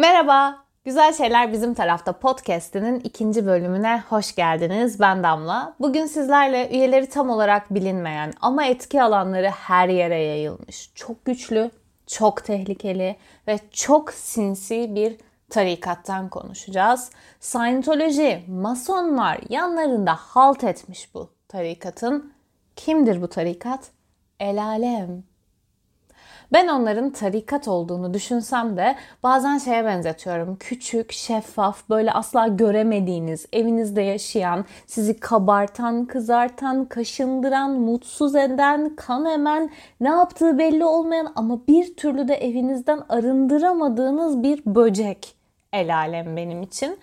Merhaba, Güzel Şeyler Bizim Tarafta podcast'inin ikinci bölümüne hoş geldiniz. Ben Damla. Bugün sizlerle üyeleri tam olarak bilinmeyen ama etki alanları her yere yayılmış. Çok güçlü, çok tehlikeli ve çok sinsi bir tarikattan konuşacağız. Scientology, masonlar yanlarında halt etmiş bu tarikatın. Kimdir bu tarikat? El alem. Ben onların tarikat olduğunu düşünsem de bazen şeye benzetiyorum. Küçük, şeffaf, böyle asla göremediğiniz, evinizde yaşayan, sizi kabartan, kızartan, kaşındıran, mutsuz eden, kan emen, ne yaptığı belli olmayan ama bir türlü de evinizden arındıramadığınız bir böcek el alem benim için.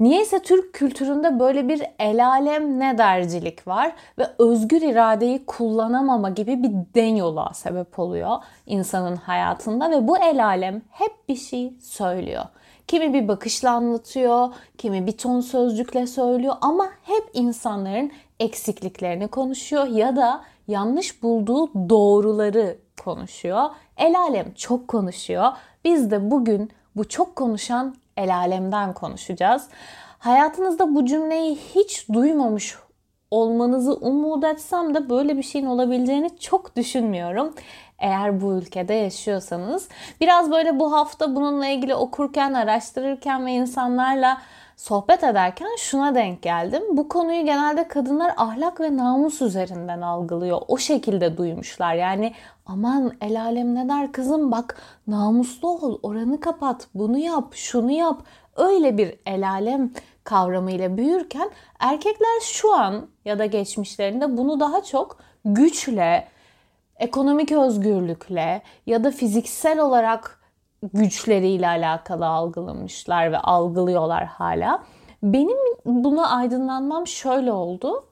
Niyeyse Türk kültüründe böyle bir el alem ne dercilik var ve özgür iradeyi kullanamama gibi bir den yola sebep oluyor insanın hayatında ve bu el alem hep bir şey söylüyor. Kimi bir bakışla anlatıyor, kimi bir ton sözcükle söylüyor ama hep insanların eksikliklerini konuşuyor ya da yanlış bulduğu doğruları konuşuyor. El alem çok konuşuyor. Biz de bugün bu çok konuşan el alemden konuşacağız. Hayatınızda bu cümleyi hiç duymamış olmanızı umut etsem de böyle bir şeyin olabileceğini çok düşünmüyorum. Eğer bu ülkede yaşıyorsanız. Biraz böyle bu hafta bununla ilgili okurken, araştırırken ve insanlarla sohbet ederken şuna denk geldim. Bu konuyu genelde kadınlar ahlak ve namus üzerinden algılıyor. O şekilde duymuşlar. Yani aman el alem ne der kızım bak namuslu ol, oranı kapat, bunu yap, şunu yap. Öyle bir el alem kavramıyla büyürken erkekler şu an ya da geçmişlerinde bunu daha çok güçle, ekonomik özgürlükle ya da fiziksel olarak güçleriyle alakalı algılamışlar ve algılıyorlar hala. Benim buna aydınlanmam şöyle oldu.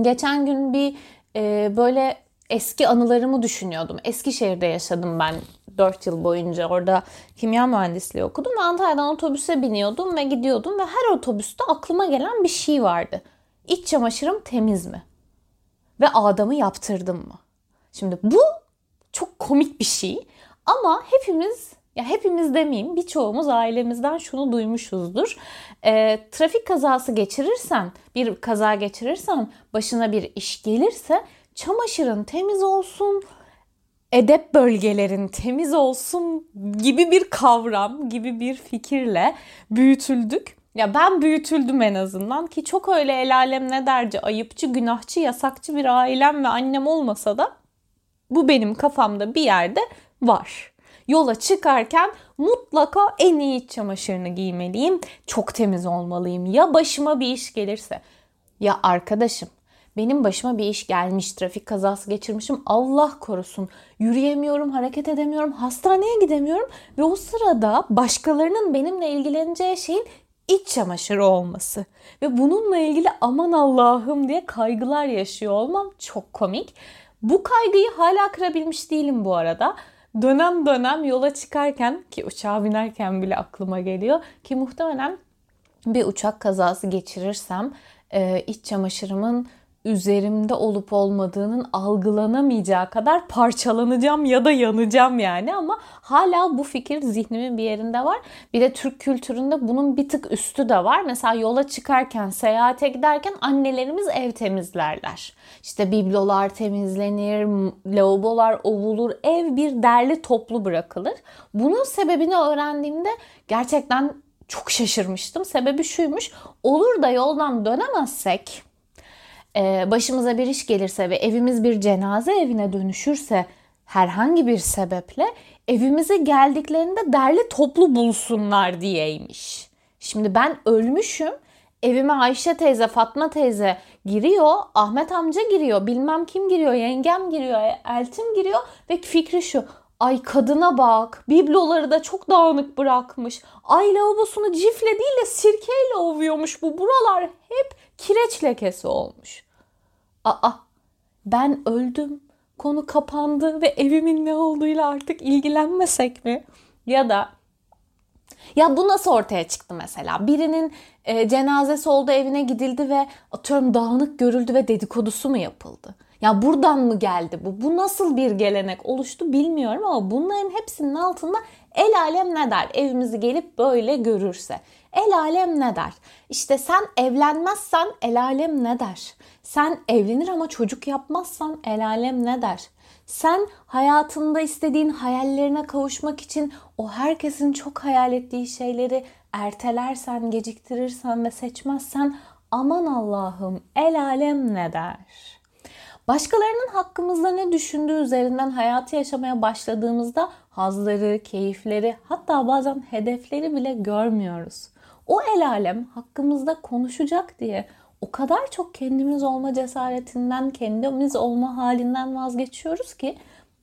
Geçen gün bir e, böyle eski anılarımı düşünüyordum. Eskişehir'de yaşadım ben 4 yıl boyunca. Orada kimya mühendisliği okudum ve Antalya'dan otobüse biniyordum ve gidiyordum ve her otobüste aklıma gelen bir şey vardı. İç çamaşırım temiz mi? Ve adamı yaptırdım mı? Şimdi bu çok komik bir şey ama hepimiz ya hepimiz demeyeyim birçoğumuz ailemizden şunu duymuşuzdur. E, trafik kazası geçirirsen, bir kaza geçirirsen, başına bir iş gelirse çamaşırın temiz olsun, edep bölgelerin temiz olsun gibi bir kavram, gibi bir fikirle büyütüldük. Ya ben büyütüldüm en azından ki çok öyle el alem ne derce ayıpçı, günahçı, yasakçı bir ailem ve annem olmasa da bu benim kafamda bir yerde var yola çıkarken mutlaka en iyi iç çamaşırını giymeliyim. Çok temiz olmalıyım. Ya başıma bir iş gelirse. Ya arkadaşım benim başıma bir iş gelmiş, trafik kazası geçirmişim. Allah korusun. Yürüyemiyorum, hareket edemiyorum, hastaneye gidemiyorum ve o sırada başkalarının benimle ilgileneceği şeyin iç çamaşırı olması ve bununla ilgili aman Allah'ım diye kaygılar yaşıyor olmam çok komik. Bu kaygıyı hala kırabilmiş değilim bu arada dönem dönem yola çıkarken ki uçağa binerken bile aklıma geliyor ki muhtemelen bir uçak kazası geçirirsem iç çamaşırımın üzerimde olup olmadığının algılanamayacağı kadar parçalanacağım ya da yanacağım yani ama hala bu fikir zihnimin bir yerinde var. Bir de Türk kültüründe bunun bir tık üstü de var. Mesela yola çıkarken, seyahate giderken annelerimiz ev temizlerler. İşte biblolar temizlenir, lavabolar ovulur, ev bir derli toplu bırakılır. Bunun sebebini öğrendiğimde gerçekten çok şaşırmıştım. Sebebi şuymuş. Olur da yoldan dönemezsek başımıza bir iş gelirse ve evimiz bir cenaze evine dönüşürse herhangi bir sebeple evimize geldiklerinde derli toplu bulsunlar diyeymiş. Şimdi ben ölmüşüm. Evime Ayşe teyze, Fatma teyze giriyor, Ahmet amca giriyor, bilmem kim giriyor, yengem giriyor, eltim giriyor ve fikri şu. Ay kadına bak. Bibloları da çok dağınık bırakmış. Ay lavabosunu cifle değil de sirkeyle ovuyormuş. Bu buralar hep kireç lekesi olmuş. Aa ben öldüm. Konu kapandı ve evimin ne olduğuyla artık ilgilenmesek mi? Ya da ya bu nasıl ortaya çıktı mesela? Birinin e, cenazesi oldu evine gidildi ve atıyorum dağınık görüldü ve dedikodusu mu yapıldı? Ya buradan mı geldi bu? Bu nasıl bir gelenek oluştu bilmiyorum ama bunların hepsinin altında el alem ne der? Evimizi gelip böyle görürse. El alem ne der? İşte sen evlenmezsen el alem ne der? Sen evlenir ama çocuk yapmazsan el alem ne der? Sen hayatında istediğin hayallerine kavuşmak için o herkesin çok hayal ettiği şeyleri ertelersen, geciktirirsen ve seçmezsen aman Allah'ım el alem ne der? Başkalarının hakkımızda ne düşündüğü üzerinden hayatı yaşamaya başladığımızda hazları, keyifleri hatta bazen hedefleri bile görmüyoruz. O el alem hakkımızda konuşacak diye o kadar çok kendimiz olma cesaretinden, kendimiz olma halinden vazgeçiyoruz ki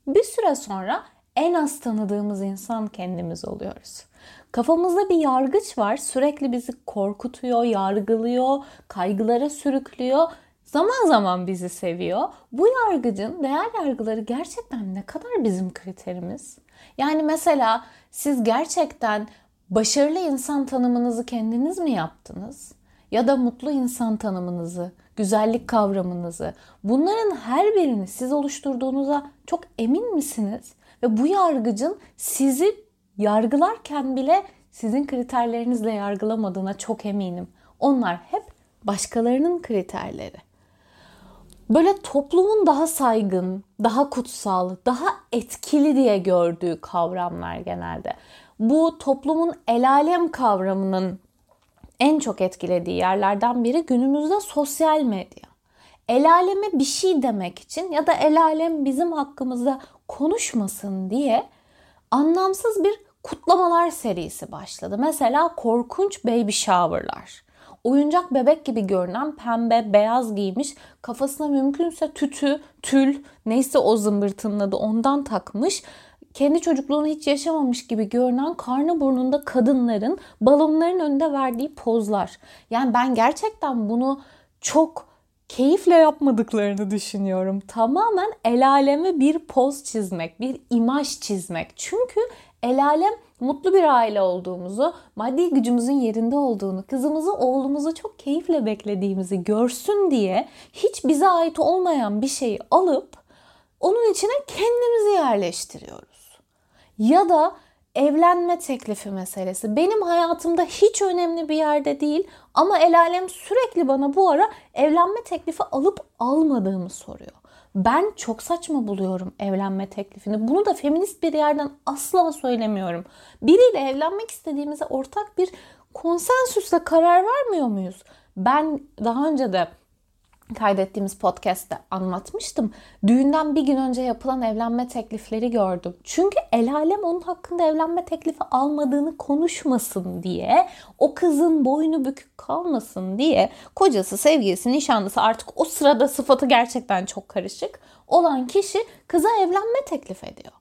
bir süre sonra en az tanıdığımız insan kendimiz oluyoruz. Kafamızda bir yargıç var. Sürekli bizi korkutuyor, yargılıyor, kaygılara sürüklüyor. Zaman zaman bizi seviyor. Bu yargıcın değer yargıları gerçekten ne kadar bizim kriterimiz? Yani mesela siz gerçekten başarılı insan tanımınızı kendiniz mi yaptınız? Ya da mutlu insan tanımınızı, güzellik kavramınızı, bunların her birini siz oluşturduğunuza çok emin misiniz? Ve bu yargıcın sizi yargılarken bile sizin kriterlerinizle yargılamadığına çok eminim. Onlar hep başkalarının kriterleri. Böyle toplumun daha saygın, daha kutsal, daha etkili diye gördüğü kavramlar genelde. Bu toplumun el alem kavramının en çok etkilediği yerlerden biri günümüzde sosyal medya. El aleme bir şey demek için ya da el alem bizim hakkımızda konuşmasın diye anlamsız bir kutlamalar serisi başladı. Mesela korkunç baby shower'lar. Oyuncak bebek gibi görünen pembe, beyaz giymiş, kafasına mümkünse tütü, tül, neyse o zımbırtının adı ondan takmış kendi çocukluğunu hiç yaşamamış gibi görünen karnı burnunda kadınların balonların önünde verdiği pozlar. Yani ben gerçekten bunu çok keyifle yapmadıklarını düşünüyorum. Tamamen el aleme bir poz çizmek, bir imaj çizmek. Çünkü el alem mutlu bir aile olduğumuzu, maddi gücümüzün yerinde olduğunu, kızımızı, oğlumuzu çok keyifle beklediğimizi görsün diye hiç bize ait olmayan bir şeyi alıp onun içine kendimizi yerleştiriyoruz. Ya da evlenme teklifi meselesi. Benim hayatımda hiç önemli bir yerde değil ama el alem sürekli bana bu ara evlenme teklifi alıp almadığımı soruyor. Ben çok saçma buluyorum evlenme teklifini. Bunu da feminist bir yerden asla söylemiyorum. Biriyle evlenmek istediğimize ortak bir konsensüsle karar vermiyor muyuz? Ben daha önce de kaydettiğimiz podcast'te anlatmıştım. Düğünden bir gün önce yapılan evlenme teklifleri gördüm. Çünkü el alem onun hakkında evlenme teklifi almadığını konuşmasın diye, o kızın boynu bükük kalmasın diye kocası, sevgilisi, nişanlısı artık o sırada sıfatı gerçekten çok karışık olan kişi kıza evlenme teklif ediyor.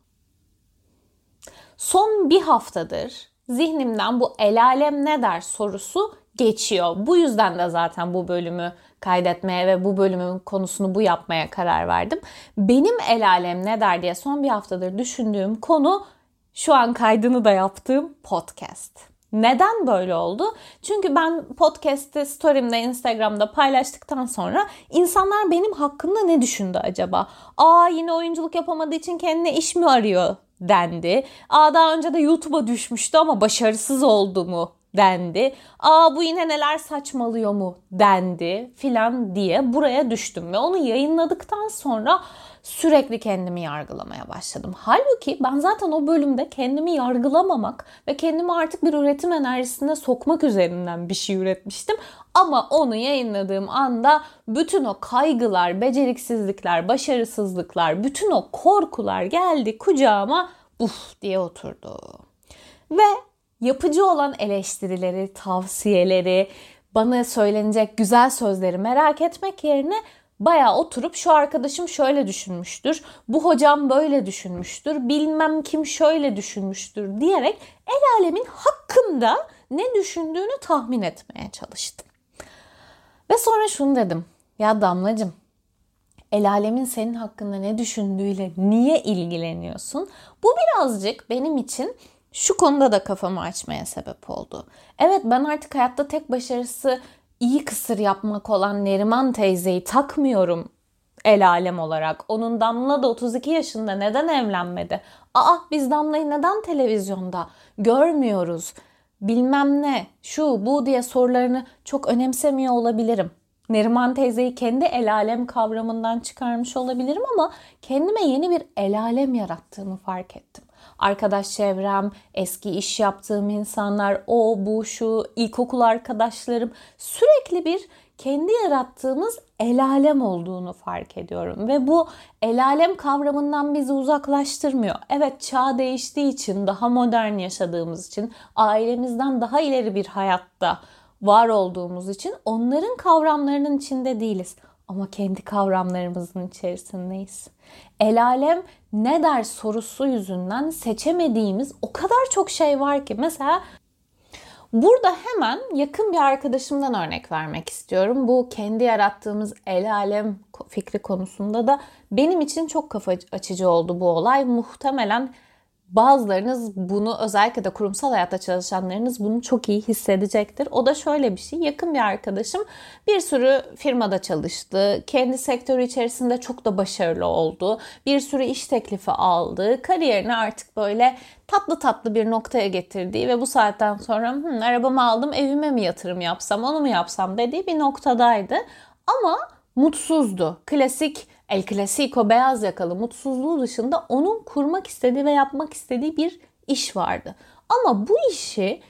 Son bir haftadır zihnimden bu el alem ne der sorusu geçiyor. Bu yüzden de zaten bu bölümü kaydetmeye ve bu bölümün konusunu bu yapmaya karar verdim. Benim el alem ne der diye son bir haftadır düşündüğüm konu şu an kaydını da yaptığım podcast. Neden böyle oldu? Çünkü ben podcast'i story'imde Instagram'da paylaştıktan sonra insanlar benim hakkımda ne düşündü acaba? Aa yine oyunculuk yapamadığı için kendine iş mi arıyor dendi. Aa daha önce de YouTube'a düşmüştü ama başarısız oldu mu dendi. Aa bu yine neler saçmalıyor mu dendi filan diye buraya düştüm ve onu yayınladıktan sonra sürekli kendimi yargılamaya başladım. Halbuki ben zaten o bölümde kendimi yargılamamak ve kendimi artık bir üretim enerjisine sokmak üzerinden bir şey üretmiştim. Ama onu yayınladığım anda bütün o kaygılar, beceriksizlikler, başarısızlıklar, bütün o korkular geldi kucağıma uf diye oturdu. Ve yapıcı olan eleştirileri, tavsiyeleri, bana söylenecek güzel sözleri merak etmek yerine baya oturup şu arkadaşım şöyle düşünmüştür, bu hocam böyle düşünmüştür, bilmem kim şöyle düşünmüştür diyerek el alemin hakkında ne düşündüğünü tahmin etmeye çalıştım. Ve sonra şunu dedim. Ya Damlacım, el alemin senin hakkında ne düşündüğüyle niye ilgileniyorsun? Bu birazcık benim için şu konuda da kafamı açmaya sebep oldu. Evet ben artık hayatta tek başarısı iyi kısır yapmak olan Neriman teyzeyi takmıyorum el alem olarak. Onun Damla da 32 yaşında neden evlenmedi? Aa biz Damla'yı neden televizyonda görmüyoruz? Bilmem ne, şu, bu diye sorularını çok önemsemiyor olabilirim. Neriman teyzeyi kendi el alem kavramından çıkarmış olabilirim ama kendime yeni bir el alem yarattığımı fark ettim. Arkadaş çevrem, eski iş yaptığım insanlar, o, bu, şu, ilkokul arkadaşlarım sürekli bir kendi yarattığımız el alem olduğunu fark ediyorum. Ve bu el alem kavramından bizi uzaklaştırmıyor. Evet çağ değiştiği için, daha modern yaşadığımız için, ailemizden daha ileri bir hayatta var olduğumuz için onların kavramlarının içinde değiliz. Ama kendi kavramlarımızın içerisindeyiz. El alem ne der sorusu yüzünden seçemediğimiz o kadar çok şey var ki. Mesela Burada hemen yakın bir arkadaşımdan örnek vermek istiyorum. Bu kendi yarattığımız el alem fikri konusunda da benim için çok kafa açıcı oldu bu olay. Muhtemelen Bazılarınız bunu özellikle de kurumsal hayatta çalışanlarınız bunu çok iyi hissedecektir. O da şöyle bir şey. Yakın bir arkadaşım bir sürü firmada çalıştı. Kendi sektörü içerisinde çok da başarılı oldu. Bir sürü iş teklifi aldı. Kariyerini artık böyle tatlı tatlı bir noktaya getirdiği ve bu saatten sonra Hı, arabamı aldım evime mi yatırım yapsam onu mu yapsam dediği bir noktadaydı. Ama mutsuzdu. Klasik El Clasico beyaz yakalı mutsuzluğu dışında onun kurmak istediği ve yapmak istediği bir iş vardı. Ama bu işi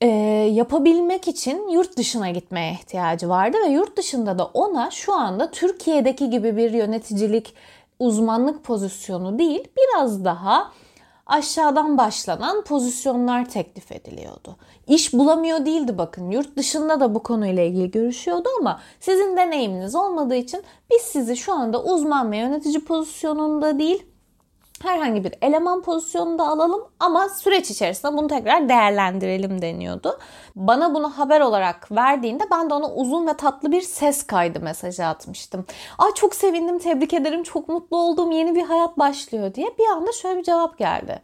e, yapabilmek için yurt dışına gitmeye ihtiyacı vardı ve yurt dışında da ona şu anda Türkiye'deki gibi bir yöneticilik uzmanlık pozisyonu değil biraz daha aşağıdan başlanan pozisyonlar teklif ediliyordu. İş bulamıyor değildi bakın. Yurt dışında da bu konuyla ilgili görüşüyordu ama sizin deneyiminiz olmadığı için biz sizi şu anda uzman ve yönetici pozisyonunda değil herhangi bir eleman pozisyonunda alalım ama süreç içerisinde bunu tekrar değerlendirelim deniyordu. Bana bunu haber olarak verdiğinde ben de ona uzun ve tatlı bir ses kaydı mesajı atmıştım. Ay çok sevindim, tebrik ederim, çok mutlu oldum, yeni bir hayat başlıyor diye bir anda şöyle bir cevap geldi.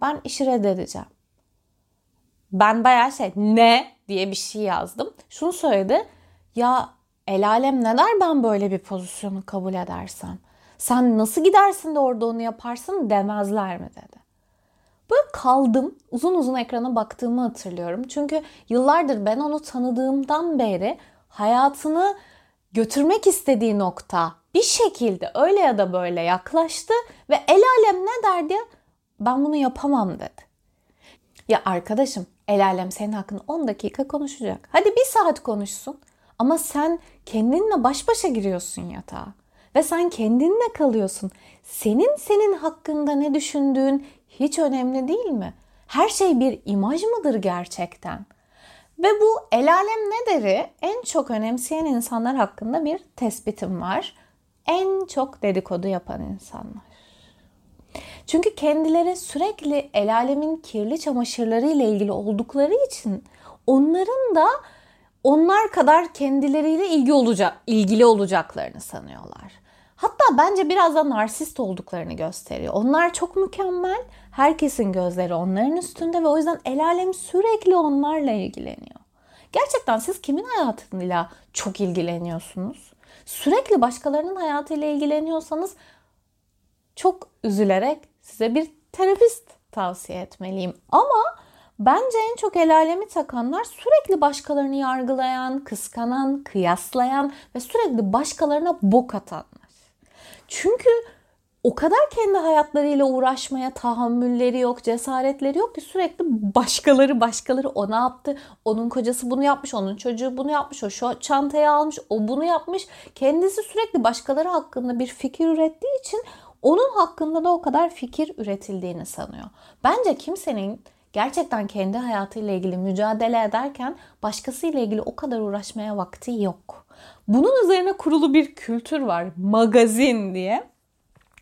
Ben işi reddedeceğim. Ben bayağı şey ne diye bir şey yazdım. Şunu söyledi. Ya el alem ne der ben böyle bir pozisyonu kabul edersem? Sen nasıl gidersin de orada onu yaparsın demezler mi dedi. Böyle kaldım. Uzun uzun ekrana baktığımı hatırlıyorum. Çünkü yıllardır ben onu tanıdığımdan beri hayatını götürmek istediği nokta bir şekilde öyle ya da böyle yaklaştı ve el alem ne derdi? Ben bunu yapamam dedi. Ya arkadaşım el alem senin hakkında 10 dakika konuşacak. Hadi bir saat konuşsun. Ama sen kendinle baş başa giriyorsun yatağa. Ve sen kendinle kalıyorsun. Senin senin hakkında ne düşündüğün hiç önemli değil mi? Her şey bir imaj mıdır gerçekten? Ve bu el alem ne deri en çok önemseyen insanlar hakkında bir tespitim var. En çok dedikodu yapan insanlar. Çünkü kendileri sürekli el alemin kirli çamaşırları ile ilgili oldukları için onların da onlar kadar kendileriyle ilgi olacak, ilgili olacaklarını sanıyorlar. Hatta bence biraz da narsist olduklarını gösteriyor. Onlar çok mükemmel. Herkesin gözleri onların üstünde ve o yüzden el alem sürekli onlarla ilgileniyor. Gerçekten siz kimin hayatıyla çok ilgileniyorsunuz? Sürekli başkalarının hayatıyla ilgileniyorsanız çok üzülerek size bir terapist tavsiye etmeliyim. Ama bence en çok el alemi takanlar sürekli başkalarını yargılayan, kıskanan, kıyaslayan ve sürekli başkalarına bok atanlar. Çünkü o kadar kendi hayatlarıyla uğraşmaya tahammülleri yok, cesaretleri yok ki sürekli başkaları başkaları o ne yaptı, onun kocası bunu yapmış, onun çocuğu bunu yapmış, o şu çantayı almış, o bunu yapmış. Kendisi sürekli başkaları hakkında bir fikir ürettiği için onun hakkında da o kadar fikir üretildiğini sanıyor. Bence kimsenin gerçekten kendi hayatıyla ilgili mücadele ederken başkasıyla ilgili o kadar uğraşmaya vakti yok. Bunun üzerine kurulu bir kültür var. Magazin diye.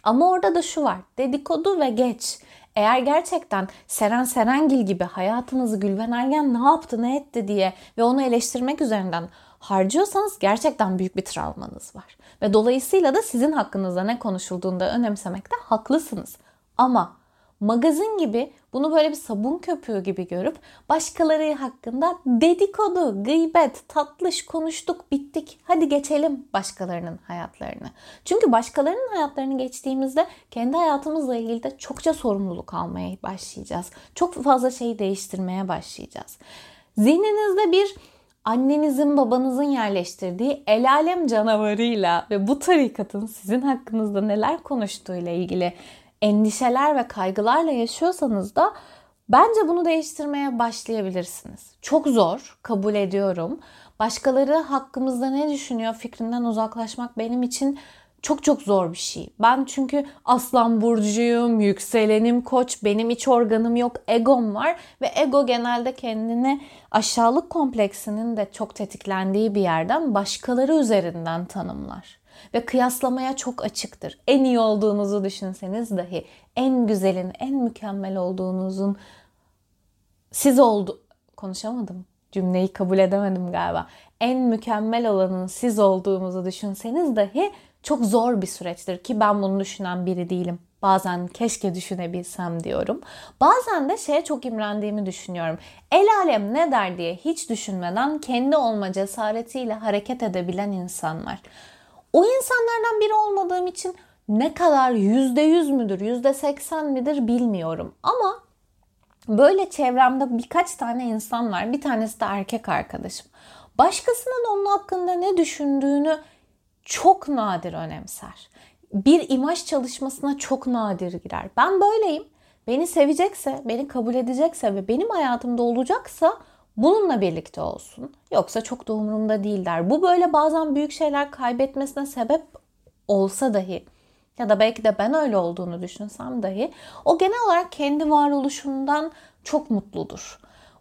Ama orada da şu var. Dedikodu ve geç. Eğer gerçekten Seren Serengil gibi hayatınızı Gülben Ergen ne yaptı ne etti diye ve onu eleştirmek üzerinden harcıyorsanız gerçekten büyük bir travmanız var. Ve dolayısıyla da sizin hakkınızda ne konuşulduğunda önemsemekte haklısınız. Ama magazin gibi bunu böyle bir sabun köpüğü gibi görüp başkaları hakkında dedikodu, gıybet, tatlış konuştuk, bittik. Hadi geçelim başkalarının hayatlarını. Çünkü başkalarının hayatlarını geçtiğimizde kendi hayatımızla ilgili de çokça sorumluluk almaya başlayacağız. Çok fazla şeyi değiştirmeye başlayacağız. Zihninizde bir annenizin babanızın yerleştirdiği el alem canavarıyla ve bu tarikatın sizin hakkınızda neler konuştuğuyla ilgili endişeler ve kaygılarla yaşıyorsanız da bence bunu değiştirmeye başlayabilirsiniz. Çok zor, kabul ediyorum. Başkaları hakkımızda ne düşünüyor fikrinden uzaklaşmak benim için çok çok zor bir şey. Ben çünkü aslan burcuyum, yükselenim koç, benim iç organım yok, egom var ve ego genelde kendini aşağılık kompleksinin de çok tetiklendiği bir yerden başkaları üzerinden tanımlar ve kıyaslamaya çok açıktır. En iyi olduğunuzu düşünseniz dahi en güzelin, en mükemmel olduğunuzun siz oldu konuşamadım. Cümleyi kabul edemedim galiba. En mükemmel olanın siz olduğumuzu düşünseniz dahi çok zor bir süreçtir ki ben bunu düşünen biri değilim. Bazen keşke düşünebilsem diyorum. Bazen de şeye çok imrendiğimi düşünüyorum. El alem ne der diye hiç düşünmeden kendi olma cesaretiyle hareket edebilen insanlar. O insanlardan biri olmadığım için ne kadar yüzde yüz müdür, yüzde seksen midir bilmiyorum. Ama böyle çevremde birkaç tane insan var. Bir tanesi de erkek arkadaşım. Başkasının onun hakkında ne düşündüğünü çok nadir önemser. Bir imaj çalışmasına çok nadir girer. Ben böyleyim. Beni sevecekse, beni kabul edecekse ve benim hayatımda olacaksa bununla birlikte olsun. Yoksa çok da umurumda değil der. Bu böyle bazen büyük şeyler kaybetmesine sebep olsa dahi ya da belki de ben öyle olduğunu düşünsem dahi o genel olarak kendi varoluşundan çok mutludur.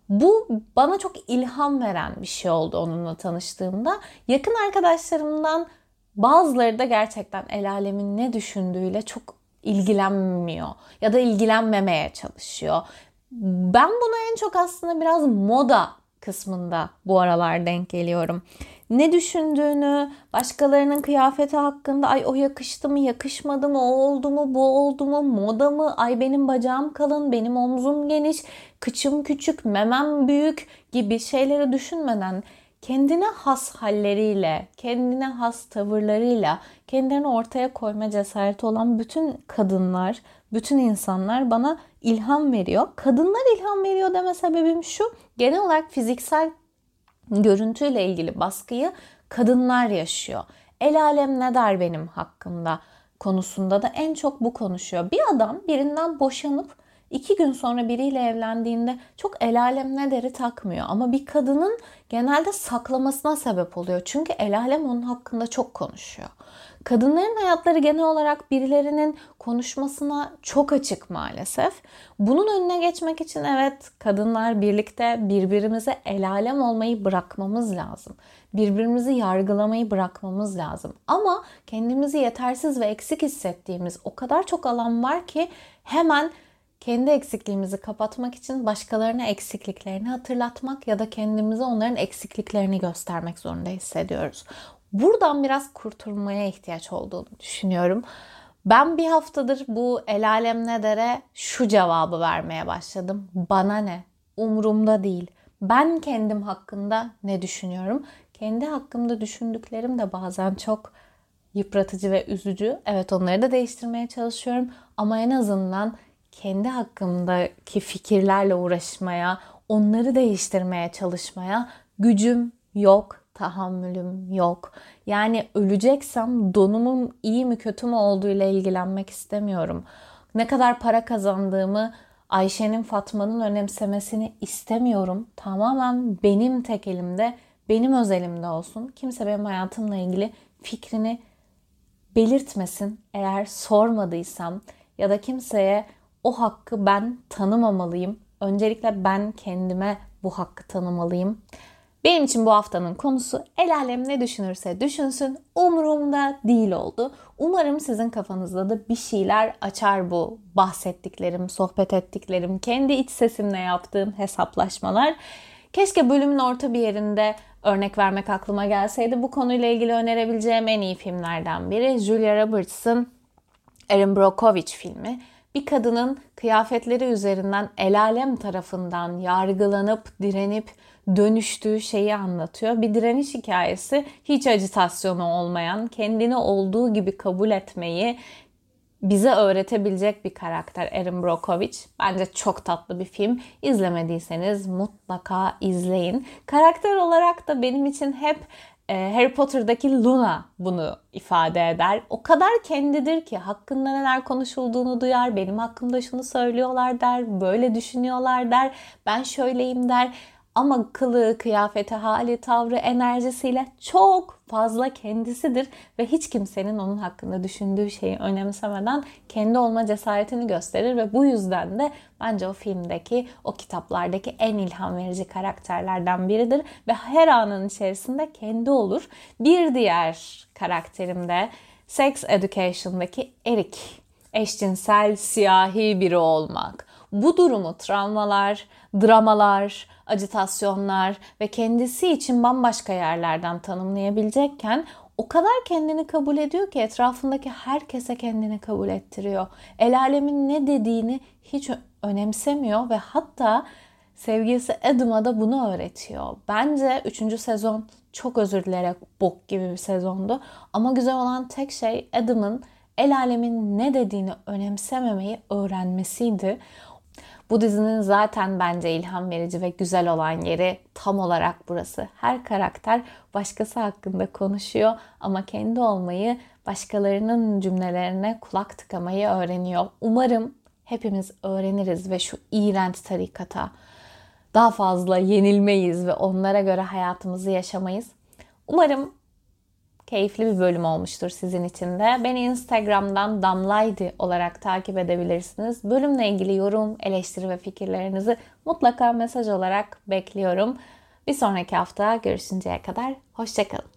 Bu bana çok ilham veren bir şey oldu onunla tanıştığımda. Yakın arkadaşlarımdan bazıları da gerçekten el alemin ne düşündüğüyle çok ilgilenmiyor ya da ilgilenmemeye çalışıyor. Ben buna en çok aslında biraz moda kısmında bu aralar denk geliyorum. Ne düşündüğünü, başkalarının kıyafeti hakkında ay o yakıştı mı, yakışmadı mı, o oldu mu, bu oldu mu, moda mı, ay benim bacağım kalın, benim omzum geniş, kıçım küçük, memem büyük gibi şeyleri düşünmeden kendine has halleriyle, kendine has tavırlarıyla kendilerini ortaya koyma cesareti olan bütün kadınlar, bütün insanlar bana ilham veriyor. Kadınlar ilham veriyor deme sebebim şu. Genel olarak fiziksel görüntüyle ilgili baskıyı kadınlar yaşıyor. El alem ne der benim hakkımda konusunda da en çok bu konuşuyor. Bir adam birinden boşanıp iki gün sonra biriyle evlendiğinde çok el alem ne deri takmıyor. Ama bir kadının genelde saklamasına sebep oluyor. Çünkü el alem onun hakkında çok konuşuyor. Kadınların hayatları genel olarak birilerinin konuşmasına çok açık maalesef. Bunun önüne geçmek için evet kadınlar birlikte birbirimize el alem olmayı bırakmamız lazım. Birbirimizi yargılamayı bırakmamız lazım. Ama kendimizi yetersiz ve eksik hissettiğimiz o kadar çok alan var ki hemen kendi eksikliğimizi kapatmak için başkalarına eksikliklerini hatırlatmak ya da kendimize onların eksikliklerini göstermek zorunda hissediyoruz. Buradan biraz kurtulmaya ihtiyaç olduğunu düşünüyorum. Ben bir haftadır bu el alem ne dere şu cevabı vermeye başladım. Bana ne? Umurumda değil. Ben kendim hakkında ne düşünüyorum? Kendi hakkımda düşündüklerim de bazen çok yıpratıcı ve üzücü. Evet onları da değiştirmeye çalışıyorum ama en azından kendi hakkımdaki fikirlerle uğraşmaya, onları değiştirmeye çalışmaya gücüm yok, tahammülüm yok. Yani öleceksem donumum iyi mi kötü mü olduğu ile ilgilenmek istemiyorum. Ne kadar para kazandığımı Ayşe'nin Fatma'nın önemsemesini istemiyorum. Tamamen benim tek elimde, benim özelimde olsun. Kimse benim hayatımla ilgili fikrini belirtmesin. Eğer sormadıysam ya da kimseye o hakkı ben tanımamalıyım. Öncelikle ben kendime bu hakkı tanımalıyım. Benim için bu haftanın konusu el alem ne düşünürse düşünsün umurumda değil oldu. Umarım sizin kafanızda da bir şeyler açar bu bahsettiklerim, sohbet ettiklerim, kendi iç sesimle yaptığım hesaplaşmalar. Keşke bölümün orta bir yerinde örnek vermek aklıma gelseydi. Bu konuyla ilgili önerebileceğim en iyi filmlerden biri Julia Roberts'ın Erin Brockovich filmi. Bir kadının kıyafetleri üzerinden el alem tarafından yargılanıp, direnip dönüştüğü şeyi anlatıyor. Bir direniş hikayesi hiç acitasyonu olmayan, kendini olduğu gibi kabul etmeyi, bize öğretebilecek bir karakter Erin Brockovich. Bence çok tatlı bir film. İzlemediyseniz mutlaka izleyin. Karakter olarak da benim için hep Harry Potter'daki Luna bunu ifade eder. O kadar kendidir ki hakkında neler konuşulduğunu duyar. Benim hakkımda şunu söylüyorlar der. Böyle düşünüyorlar der. Ben şöyleyim der. Ama kılığı, kıyafeti, hali, tavrı, enerjisiyle çok fazla kendisidir ve hiç kimsenin onun hakkında düşündüğü şeyi önemsemeden kendi olma cesaretini gösterir ve bu yüzden de bence o filmdeki, o kitaplardaki en ilham verici karakterlerden biridir ve her anın içerisinde kendi olur. Bir diğer karakterim de Sex Education'daki Eric. Eşcinsel, siyahi biri olmak. Bu durumu travmalar, dramalar, acitasyonlar ve kendisi için bambaşka yerlerden tanımlayabilecekken o kadar kendini kabul ediyor ki etrafındaki herkese kendini kabul ettiriyor. El alemin ne dediğini hiç önemsemiyor ve hatta sevgilisi Adam'a da bunu öğretiyor. Bence 3. sezon çok özür dileyerek bok gibi bir sezondu. Ama güzel olan tek şey Adam'ın el alemin ne dediğini önemsememeyi öğrenmesiydi. Bu dizinin zaten bence ilham verici ve güzel olan yeri tam olarak burası. Her karakter başkası hakkında konuşuyor ama kendi olmayı, başkalarının cümlelerine kulak tıkamayı öğreniyor. Umarım hepimiz öğreniriz ve şu iğrenç tarikata daha fazla yenilmeyiz ve onlara göre hayatımızı yaşamayız. Umarım keyifli bir bölüm olmuştur sizin için de. Beni Instagram'dan Damlaydı olarak takip edebilirsiniz. Bölümle ilgili yorum, eleştiri ve fikirlerinizi mutlaka mesaj olarak bekliyorum. Bir sonraki hafta görüşünceye kadar hoşçakalın.